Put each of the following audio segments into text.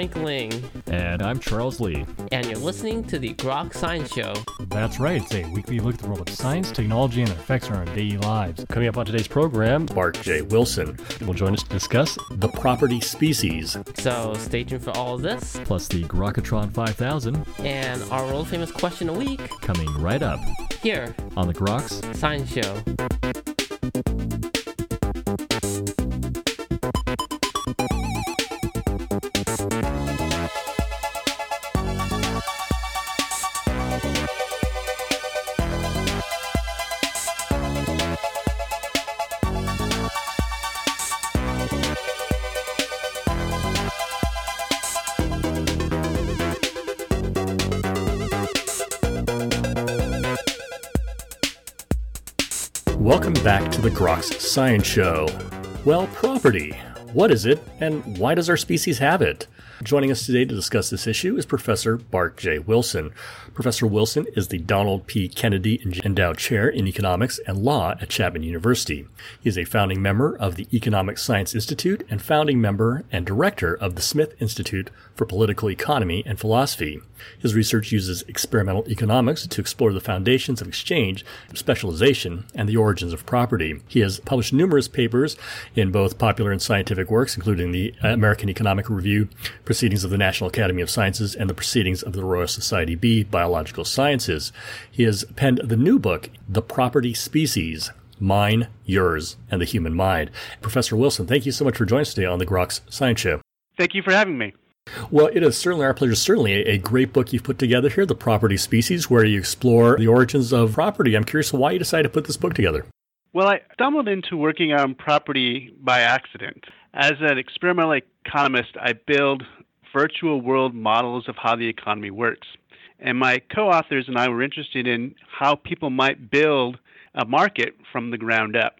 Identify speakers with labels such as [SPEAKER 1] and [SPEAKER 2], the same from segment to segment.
[SPEAKER 1] Frank Ling.
[SPEAKER 2] And I'm Charles Lee.
[SPEAKER 1] And you're listening to the Grok Science Show.
[SPEAKER 2] That's right, it's a weekly look at the world of science, technology, and their effects on our daily lives. Coming up on today's program,
[SPEAKER 3] Bart J. Wilson
[SPEAKER 2] will join us to discuss
[SPEAKER 3] the property species.
[SPEAKER 1] So stay tuned for all of this.
[SPEAKER 2] Plus the Grokatron 5000.
[SPEAKER 1] And our world famous question a week.
[SPEAKER 2] Coming right up.
[SPEAKER 1] Here.
[SPEAKER 2] On the Groks
[SPEAKER 1] Science Show.
[SPEAKER 3] To the Groks Science Show. Well, property. What is it, and why does our species have it? Joining us today to discuss this issue is Professor Bart J. Wilson. Professor Wilson is the Donald P. Kennedy Endowed Chair in Economics and Law at Chapman University. He is a founding member of the Economic Science Institute and founding member and director of the Smith Institute for Political Economy and Philosophy. His research uses experimental economics to explore the foundations of exchange, specialization, and the origins of property. He has published numerous papers in both popular and scientific works, including the American Economic Review, Proceedings of the National Academy of Sciences, and the Proceedings of the Royal Society B, Biological Sciences. He has penned the new book, The Property Species, Mine, Yours, and the Human Mind. Professor Wilson, thank you so much for joining us today on the Groks Science Show.
[SPEAKER 4] Thank you for having me.
[SPEAKER 3] Well, it is certainly our pleasure. Certainly a, a, great book you've put together here, The Property Species, where you explore the origins of property. I'm curious why you decided to put this book together.
[SPEAKER 4] Well, I stumbled into working on property by accident. As an experimental economist, I build virtual world models of how the economy works. And my co authors and I were interested in how people might build a market from the ground up.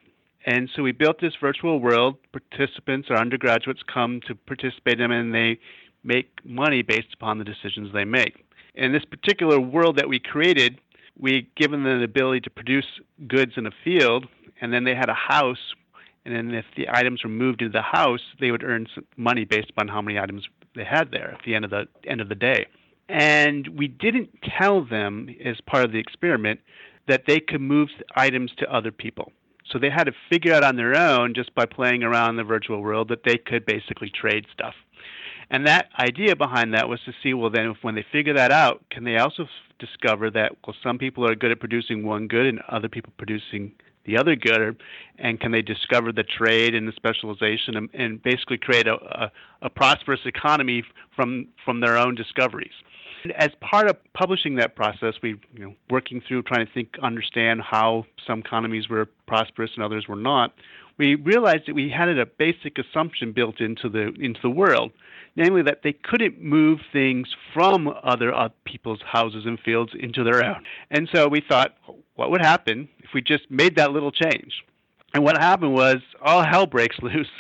[SPEAKER 4] And so we built this virtual world. Participants or undergraduates come to participate in and they make money based upon the decisions they make. In this particular world that we created, we given them the ability to produce goods in a field, and then they had a house. And then if the items were moved into the house, they would earn money based upon how many items they had there at the end of the end of the day. And we didn't tell them as part of the experiment that they could move items to other people. So they had to figure out on their own, just by playing around in the virtual world, that they could basically trade stuff. And that idea behind that was to see, well, then if, when they figure that out, can they also f- discover that, well, some people are good at producing one good and other people producing the other good, and can they discover the trade and the specialization and, and basically create a, a, a prosperous economy from, from their own discoveries? As part of publishing that process, we, you know, working through trying to think, understand how some economies were prosperous and others were not, we realized that we had a basic assumption built into the into the world, namely that they couldn't move things from other uh, people's houses and fields into their own. And so we thought, what would happen if we just made that little change? And what happened was all hell breaks loose.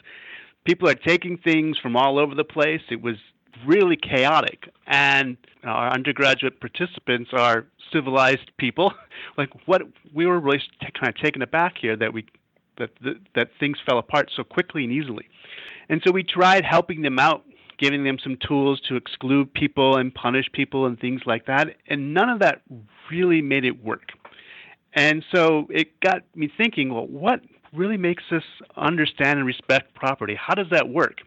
[SPEAKER 4] People are taking things from all over the place. It was really chaotic. And our undergraduate participants are civilized people. like what we were really t- kind of taken aback here that we that, that that things fell apart so quickly and easily. And so we tried helping them out, giving them some tools to exclude people and punish people and things like that. And none of that really made it work. And so it got me thinking, well, what really makes us understand and respect property? How does that work?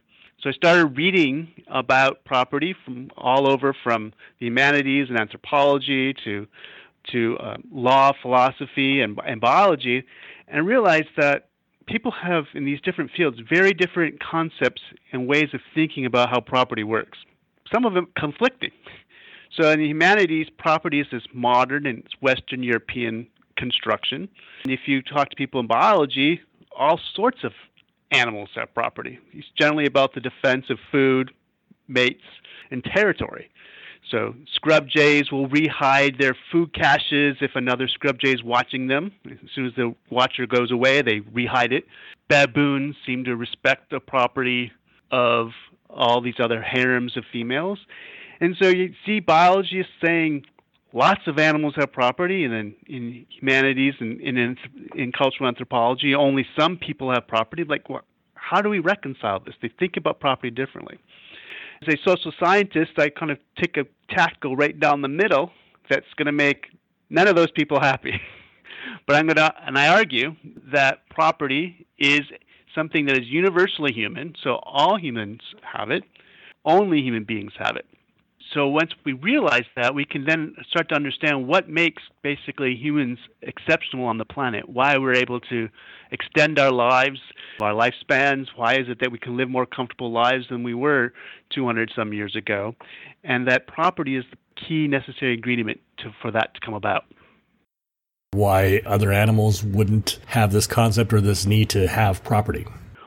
[SPEAKER 4] So I started reading about property from all over, from the humanities and anthropology to to uh, law, philosophy, and, and biology, and realized that people have in these different fields very different concepts and ways of thinking about how property works. Some of them conflicting. So in the humanities, property is this modern and Western European construction. And if you talk to people in biology, all sorts of animals have property. It's generally about the defense of food, mates, and territory. So scrub jays will rehide their food caches if another scrub jay is watching them. As soon as the watcher goes away, they rehide it. Baboons seem to respect the property of all these other harems of females. And so you see biologists saying lots of animals have property, and then in humanities and in, in cultural anthropology, only some people have property. Like, what, how do we reconcile this? They think about property differently. As a social scientist, I kind of take a tactical right down the middle that's going to make none of those people happy. but I'm going to, and I argue that property is something that is universally human, so all humans have it, only human beings have it. So once we realize that, we can then start to understand what makes basically humans exceptional on the planet, why we're able to extend our lives, our lifespans, why is it that we can live more comfortable lives than we were 200 some years ago, and that property is the key necessary ingredient to, for that to come about.
[SPEAKER 3] Why other animals wouldn't have this concept or this need to have property?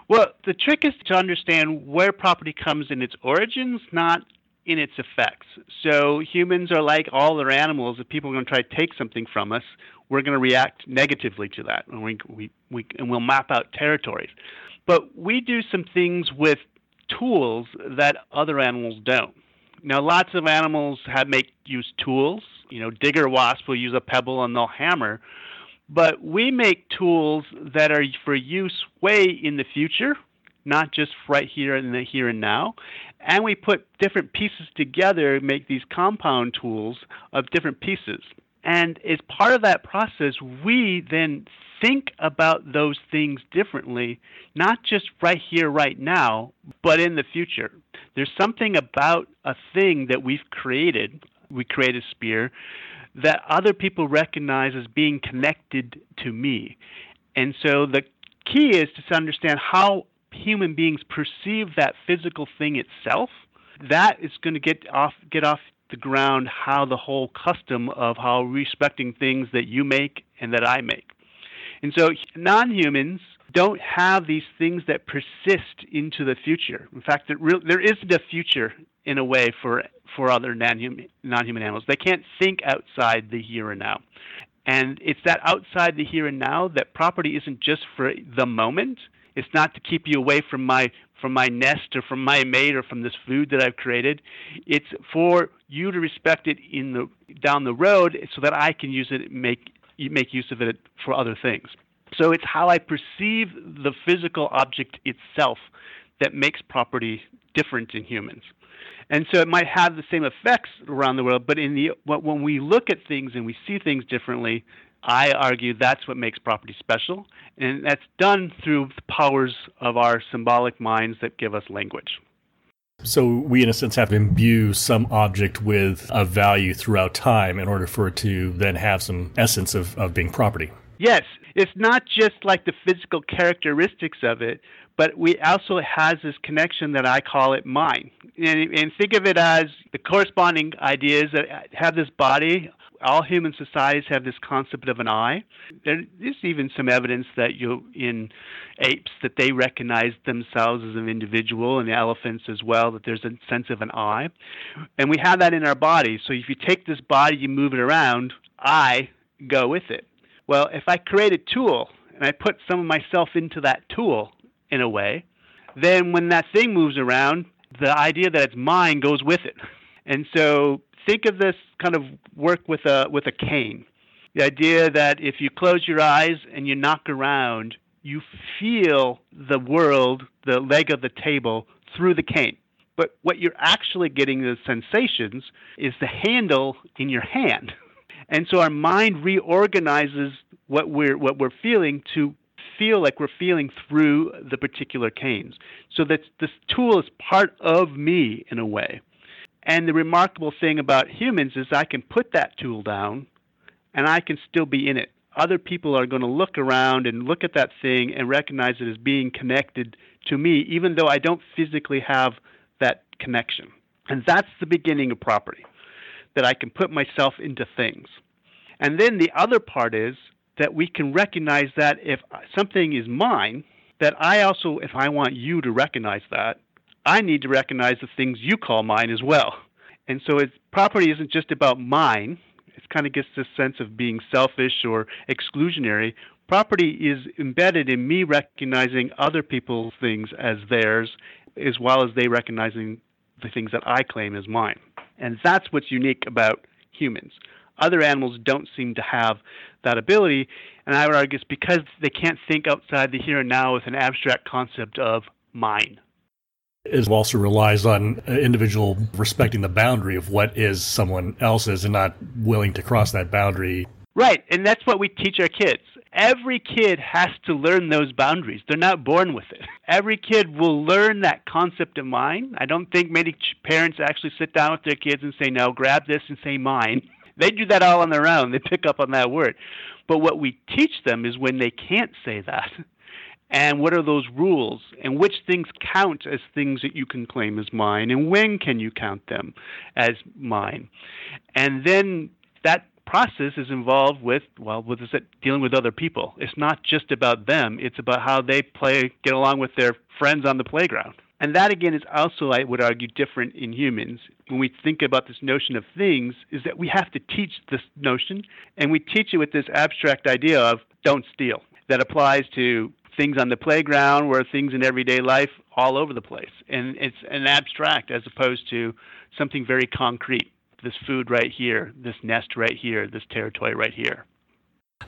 [SPEAKER 4] Well, the trick is to understand where property comes in its origins, not in its effects. So humans are like all other animals. If people are going to try to take something from us, we're going to react negatively to that, and we, we, we and we'll map out territories. But we do some things with tools that other animals don't. Now, lots of animals have make use tools. You know, digger wasps will use a pebble and they'll hammer. But we make tools that are for use way in the future, not just right here the here and now and we put different pieces together, make these compound tools of different pieces. And as part of that process, we then think about those things differently, not just right here, right now, but in the future. There's something about a thing that we've created, we create a spear, that other people recognize as being connected to me. And so the key is to understand how human beings perceive that physical thing itself, that is going to get off get off the ground how the whole custom of how respecting things that you make and that I make. And so non-humans don't have these things that persist into the future. In fact, re- there isn't a future in a way for for other non-human non-human animals. They can't think outside the here and now. And it's that outside the here and now that property isn't just for the moment, it's not to keep you away from my from my nest or from my mate or from this food that I've created. It's for you to respect it in the down the road so that I can use it make make use of it for other things. So it's how I perceive the physical object itself that makes property different in humans. And so it might have the same effects around the world, but in the when we look at things and we see things differently, I argue that's what makes property special, and that's done through the powers of our symbolic minds that give us language.
[SPEAKER 3] So we, in a sense, have to imbue some object with a value throughout time in order for it to then have some essence of, of being property.
[SPEAKER 4] Yes, it's not just like the physical characteristics of it, but we also has this connection that I call it mine. And, and think of it as the corresponding ideas that have this body all human societies have this concept of an I. There is even some evidence that you in apes that they recognize themselves as an individual, and elephants as well that there's a sense of an I, and we have that in our body. So if you take this body, you move it around, I go with it. Well, if I create a tool and I put some of myself into that tool in a way, then when that thing moves around, the idea that it's mine goes with it. And so think of this kind of work with a with a cane. The idea that if you close your eyes and you knock around, you feel the world, the leg of the table through the cane. But what you're actually getting the sensations is the handle in your hand. And so our mind reorganizes what we're what we're feeling to feel like we're feeling through the particular canes. So that this tool is part of me in a way. And the remarkable thing about humans is I can put that tool down and I can still be in it. Other people are going to look around and look at that thing and recognize it as being connected to me, even though I don't physically have that connection. And that's the beginning of property, that I can put myself into things. And then the other part is that we can recognize that if something is mine, that I also, if I want you to recognize that, I need to recognize the things you call mine as well. And so it's, property isn't just about mine. It kind of gets this sense of being selfish or exclusionary. Property is embedded in me recognizing other people's things as theirs, as well as they recognizing the things that I claim as mine. And that's what's unique about humans. Other animals don't seem to have that ability, and I would argue it's because they can't think outside the here and now with an abstract concept of mine.
[SPEAKER 3] It also relies on an individual respecting the boundary of what is someone else's and not willing to cross that boundary.
[SPEAKER 4] Right, and that's what we teach our kids. Every kid has to learn those boundaries. They're not born with it. Every kid will learn that concept of mine. I don't think many parents actually sit down with their kids and say, "Now grab this and say mine." They do that all on their own. They pick up on that word. But what we teach them is when they can't say that, and what are those rules, and which things count as things that you can claim as mine, and when can you count them as mine. And then that process is involved with well what is it dealing with other people. It's not just about them. It's about how they play get along with their friends on the playground. And that again is also i would argue different in humans. When we think about this notion of things is that we have to teach this notion and we teach it with this abstract idea of don't steal. That applies to things on the playground or things in everyday life all over the place. And it's an abstract as opposed to something very concrete this food right here, this nest right here, this territory right here.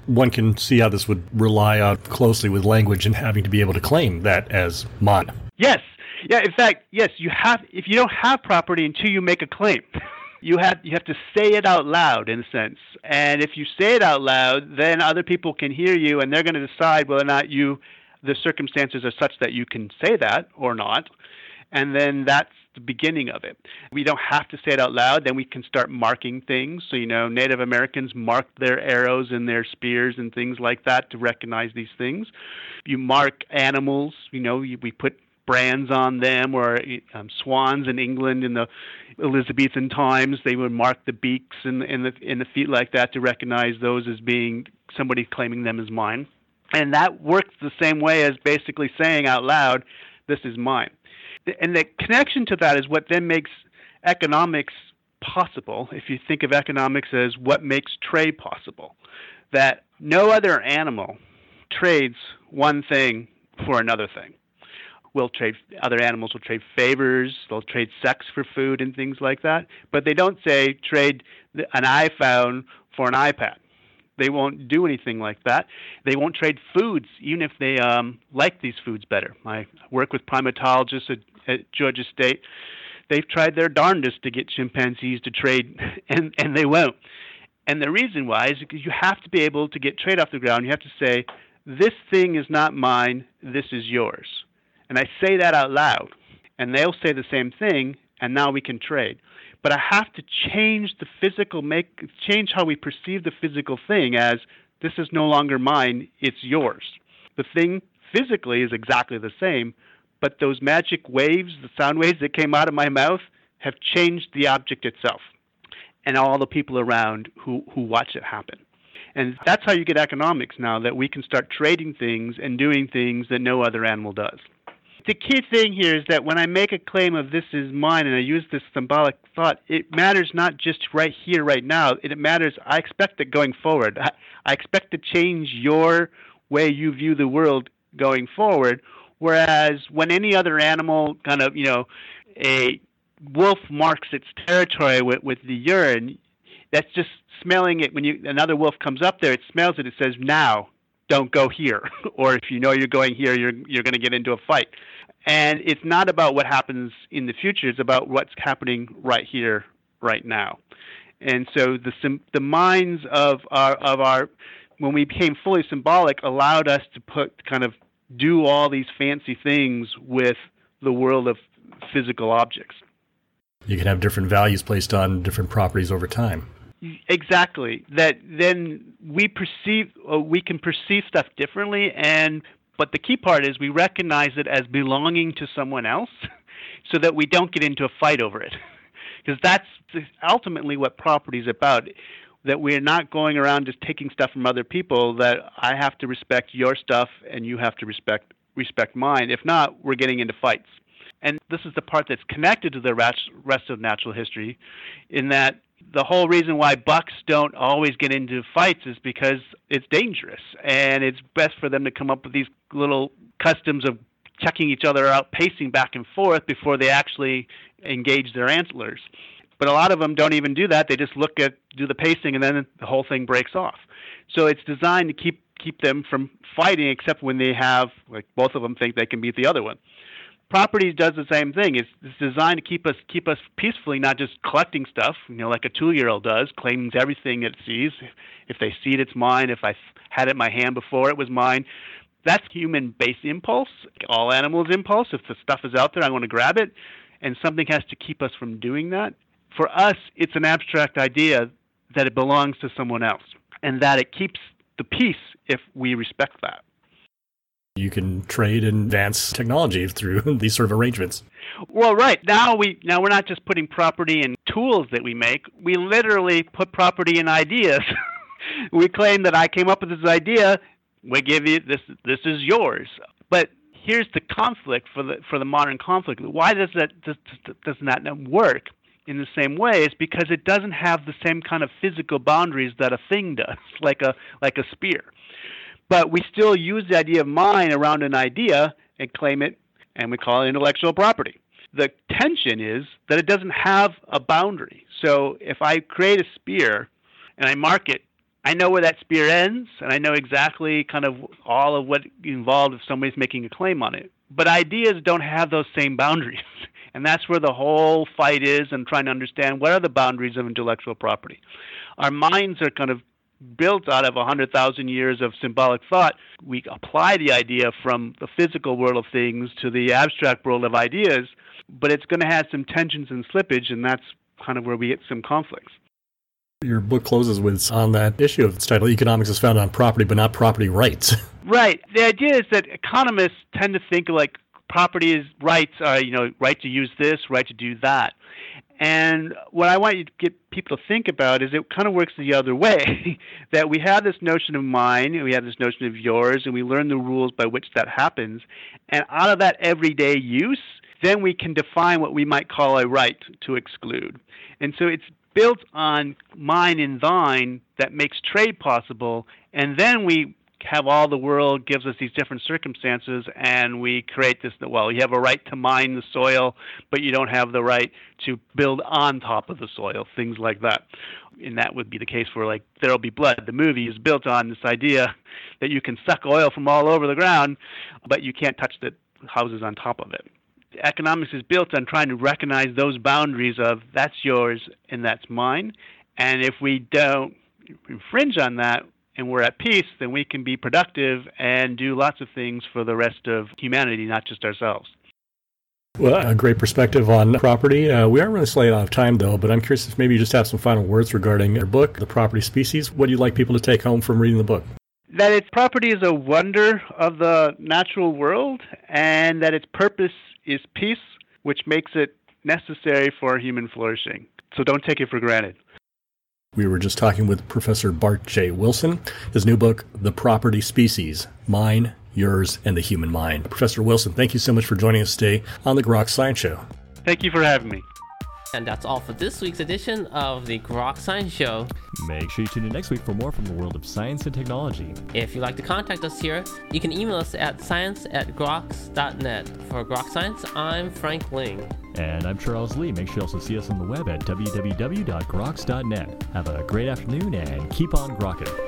[SPEAKER 3] One can see how this would rely on closely with language and having to be able to claim that as mine.
[SPEAKER 4] Yes. Yeah, in fact, yes, you have if you don't have property until you make a claim. you have you have to say it out loud in a sense. And if you say it out loud, then other people can hear you and they're going to decide whether or not you the circumstances are such that you can say that or not. And then that's the beginning of it. We don't have to say it out loud, then we can start marking things. So, you know, Native Americans marked their arrows and their spears and things like that to recognize these things. You mark animals, you know, we put brands on them, or um, swans in England in the Elizabethan times, they would mark the beaks and, and, the, and the feet like that to recognize those as being somebody claiming them as mine. And that works the same way as basically saying out loud, this is mine and the connection to that is what then makes economics possible. If you think of economics as what makes trade possible, that no other animal trades one thing for another thing. Will trade other animals will trade favors, they'll trade sex for food and things like that, but they don't say trade an iPhone for an iPad. They won't do anything like that. They won't trade foods, even if they um, like these foods better. I work with primatologists at at Georgia State, they've tried their darndest to get chimpanzees to trade, and, and they won't. And the reason why is because you have to be able to get trade off the ground. You have to say, this thing is not mine, this is yours. And I say that out loud, and they'll say the same thing, and now we can trade. But I have to change the physical, make change how we perceive the physical thing as this is no longer mine, it's yours. The thing physically is exactly the same, but those magic waves, the sound waves that came out of my mouth, have changed the object itself and all the people around who, who watch it happen. And that's how you get economics now, that we can start trading things and doing things that no other animal does. The key thing here is that when I make a claim of this is mine and I use this symbolic thought, it matters not just right here, right now. It matters, I expect it going forward. I I expect to change your way you view the world going forward, Whereas when any other animal kind of, you know, a wolf marks its territory with, with the urine, that's just smelling it when you another wolf comes up there, it smells it, it says, Now, don't go here. or if you know you're going here, you're you're gonna get into a fight. And it's not about what happens in the future, it's about what's happening right here, right now. And so the the minds of our of our when we became fully symbolic allowed us to put kind of do all these fancy things with the world of physical objects.
[SPEAKER 3] You can have different values placed on different properties over time.
[SPEAKER 4] Exactly. That then we perceive uh, we can perceive stuff differently and but the key part is we recognize it as belonging to someone else so that we don't get into a fight over it. Because that's ultimately what property is about that we're not going around just taking stuff from other people that I have to respect your stuff and you have to respect respect mine. If not, we're getting into fights. And this is the part that's connected to the rest of natural history in that the whole reason why bucks don't always get into fights is because it's dangerous and it's best for them to come up with these little customs of checking each other out, pacing back and forth before they actually engage their antlers. But a lot of them don't even do that. They just look at do the pacing and then the whole thing breaks off. So it's designed to keep keep them from fighting except when they have like both of them think they can beat the other one. Property does the same thing. It's, it's designed to keep us keep us peacefully, not just collecting stuff. You know, like a two-year-old does, claims everything it sees. If they see it, it's mine. If I had it in my hand before, it was mine. That's human-based impulse. All animals' impulse. If the stuff is out there, I want to grab it, and something has to keep us from doing that. For us, it's an abstract idea that it belongs to someone else, and that it keeps the peace if we respect that.
[SPEAKER 3] You can trade and advance technology through these sort of arrangements.
[SPEAKER 4] Well, right now we now we're not just putting property in tools that we make. We literally put property in ideas. we claim that I came up with this idea. We give you this. This is yours. But here's the conflict for the for the modern conflict. Why does that does, does not work in the same way? Is because it doesn't have the same kind of physical boundaries that a thing does, like a like a spear. But we still use the idea of mine around an idea and claim it, and we call it intellectual property. The tension is that it doesn't have a boundary. So if I create a spear and I mark it, I know where that spear ends, and I know exactly kind of all of what involved if somebody's making a claim on it. But ideas don't have those same boundaries. And that's where the whole fight is and trying to understand what are the boundaries of intellectual property. Our minds are kind of built out of 100,000 years of symbolic thought, we apply the idea from the physical world of things to the abstract world of ideas, but it's going to have some tensions and slippage, and that's kind of where we get some conflicts.
[SPEAKER 3] Your book closes with on that issue of its title Economics is founded on property, but not property rights.
[SPEAKER 4] right. The idea is that economists tend to think like property is rights are, you know, right to use this, right to do that. And what I want you to get people to think about is it kind of works the other way that we have this notion of mine, and we have this notion of yours, and we learn the rules by which that happens. And out of that everyday use, then we can define what we might call a right to exclude. And so it's built on mine and thine that makes trade possible. And then we have all the world gives us these different circumstances and we create this well you have a right to mine the soil but you don't have the right to build on top of the soil things like that. And that would be the case for like there'll be blood. The movie is built on this idea that you can suck oil from all over the ground but you can't touch the houses on top of it. Economics is built on trying to recognize those boundaries of that's yours and that's mine. And if we don't infringe on that and we're at peace, then we can be productive and do lots of things for the rest of humanity, not just ourselves.
[SPEAKER 3] Well, a great perspective on property. Uh, we are running slightly out of time, though, but I'm curious if maybe you just have some final words regarding your book, The Property Species. What do you like people to take home from reading the book?
[SPEAKER 4] That its property is a wonder of the natural world, and that its purpose is peace, which makes it necessary for human flourishing. So don't take it for granted.
[SPEAKER 3] We were just talking with Professor Bart J. Wilson. His new book, The Property Species Mine, Yours, and the Human Mind. Professor Wilson, thank you so much for joining us today on the Grok Science Show.
[SPEAKER 4] Thank you for having me.
[SPEAKER 1] And that's all for this week's edition of the Grok Science Show.
[SPEAKER 2] Make sure you tune in next week for more from the world of science and technology.
[SPEAKER 1] If you'd like to contact us here, you can email us at science at groks.net. For Grok Science, I'm Frank Ling.
[SPEAKER 2] And I'm Charles Lee. Make sure you also see us on the web at www.groks.net. Have a great afternoon and keep on grokking.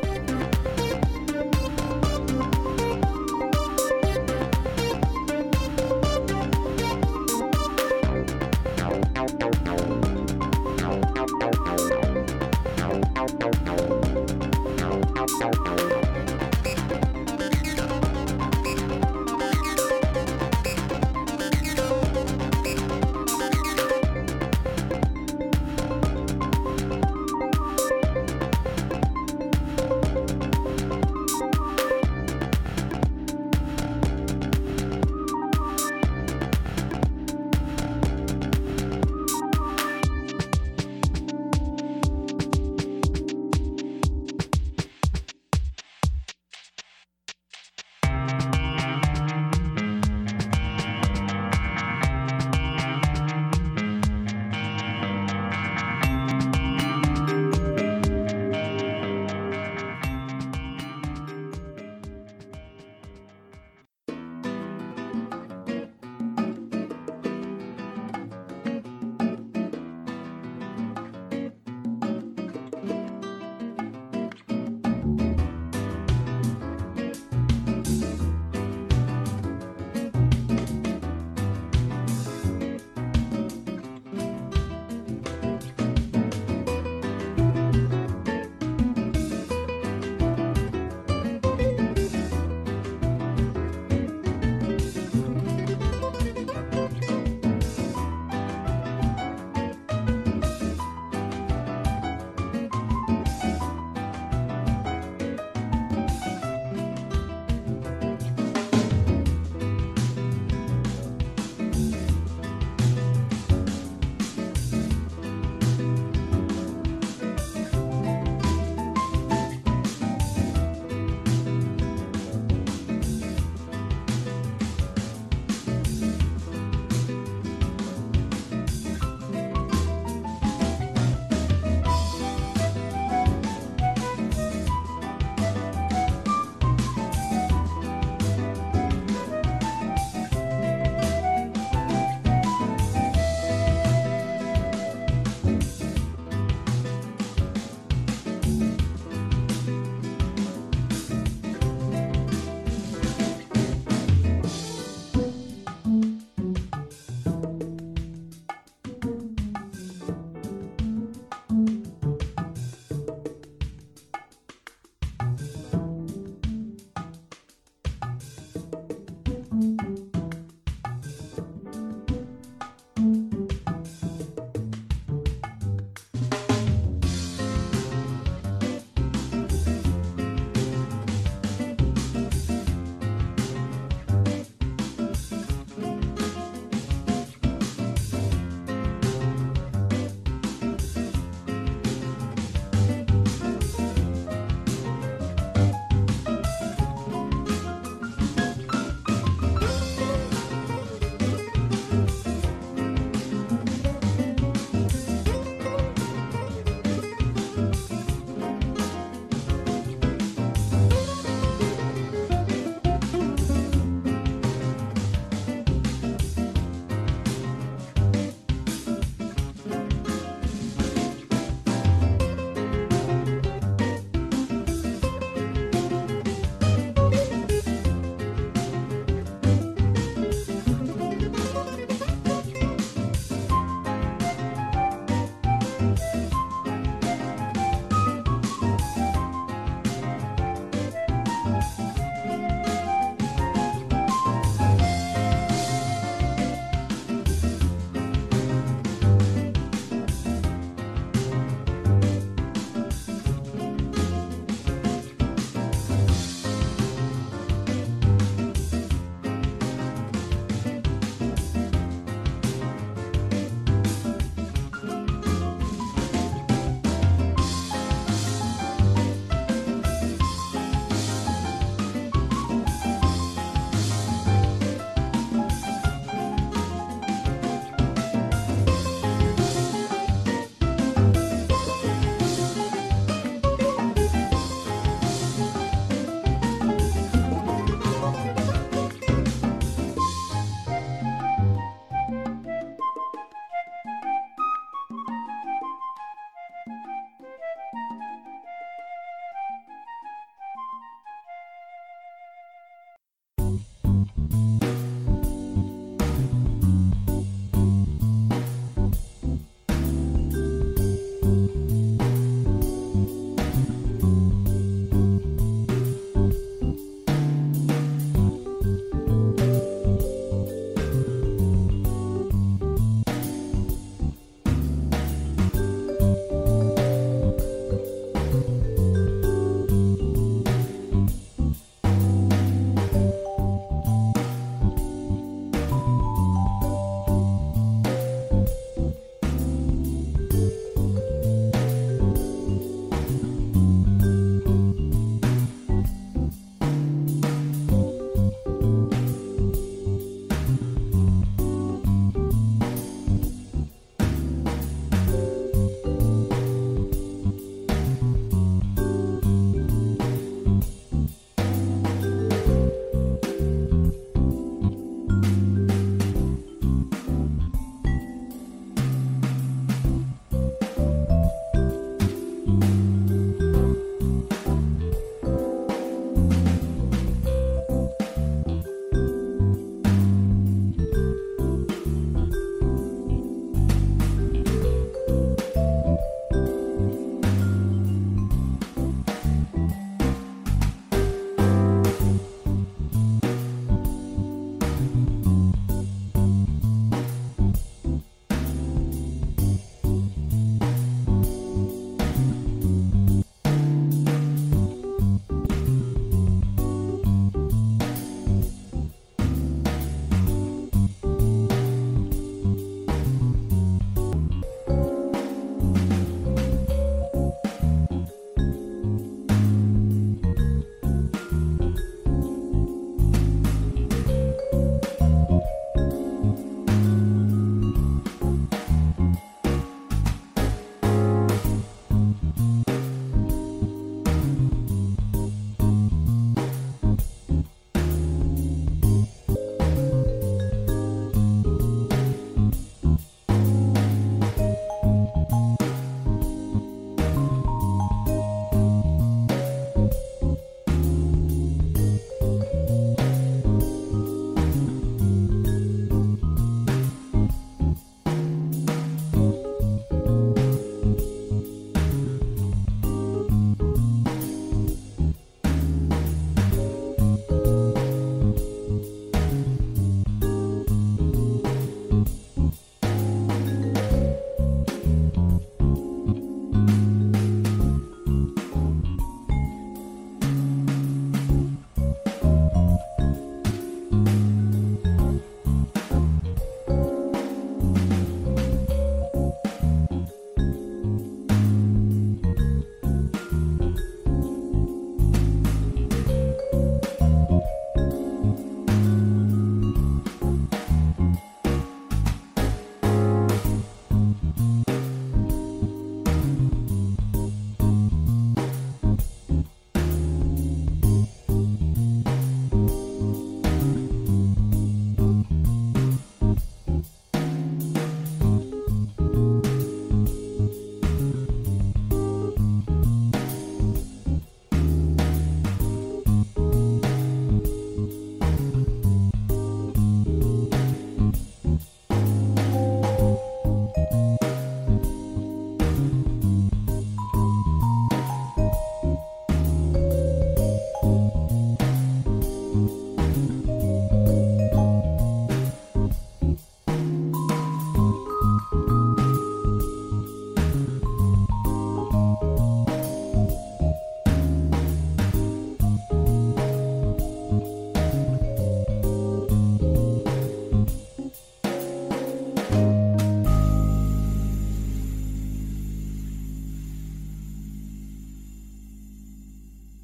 [SPEAKER 5] you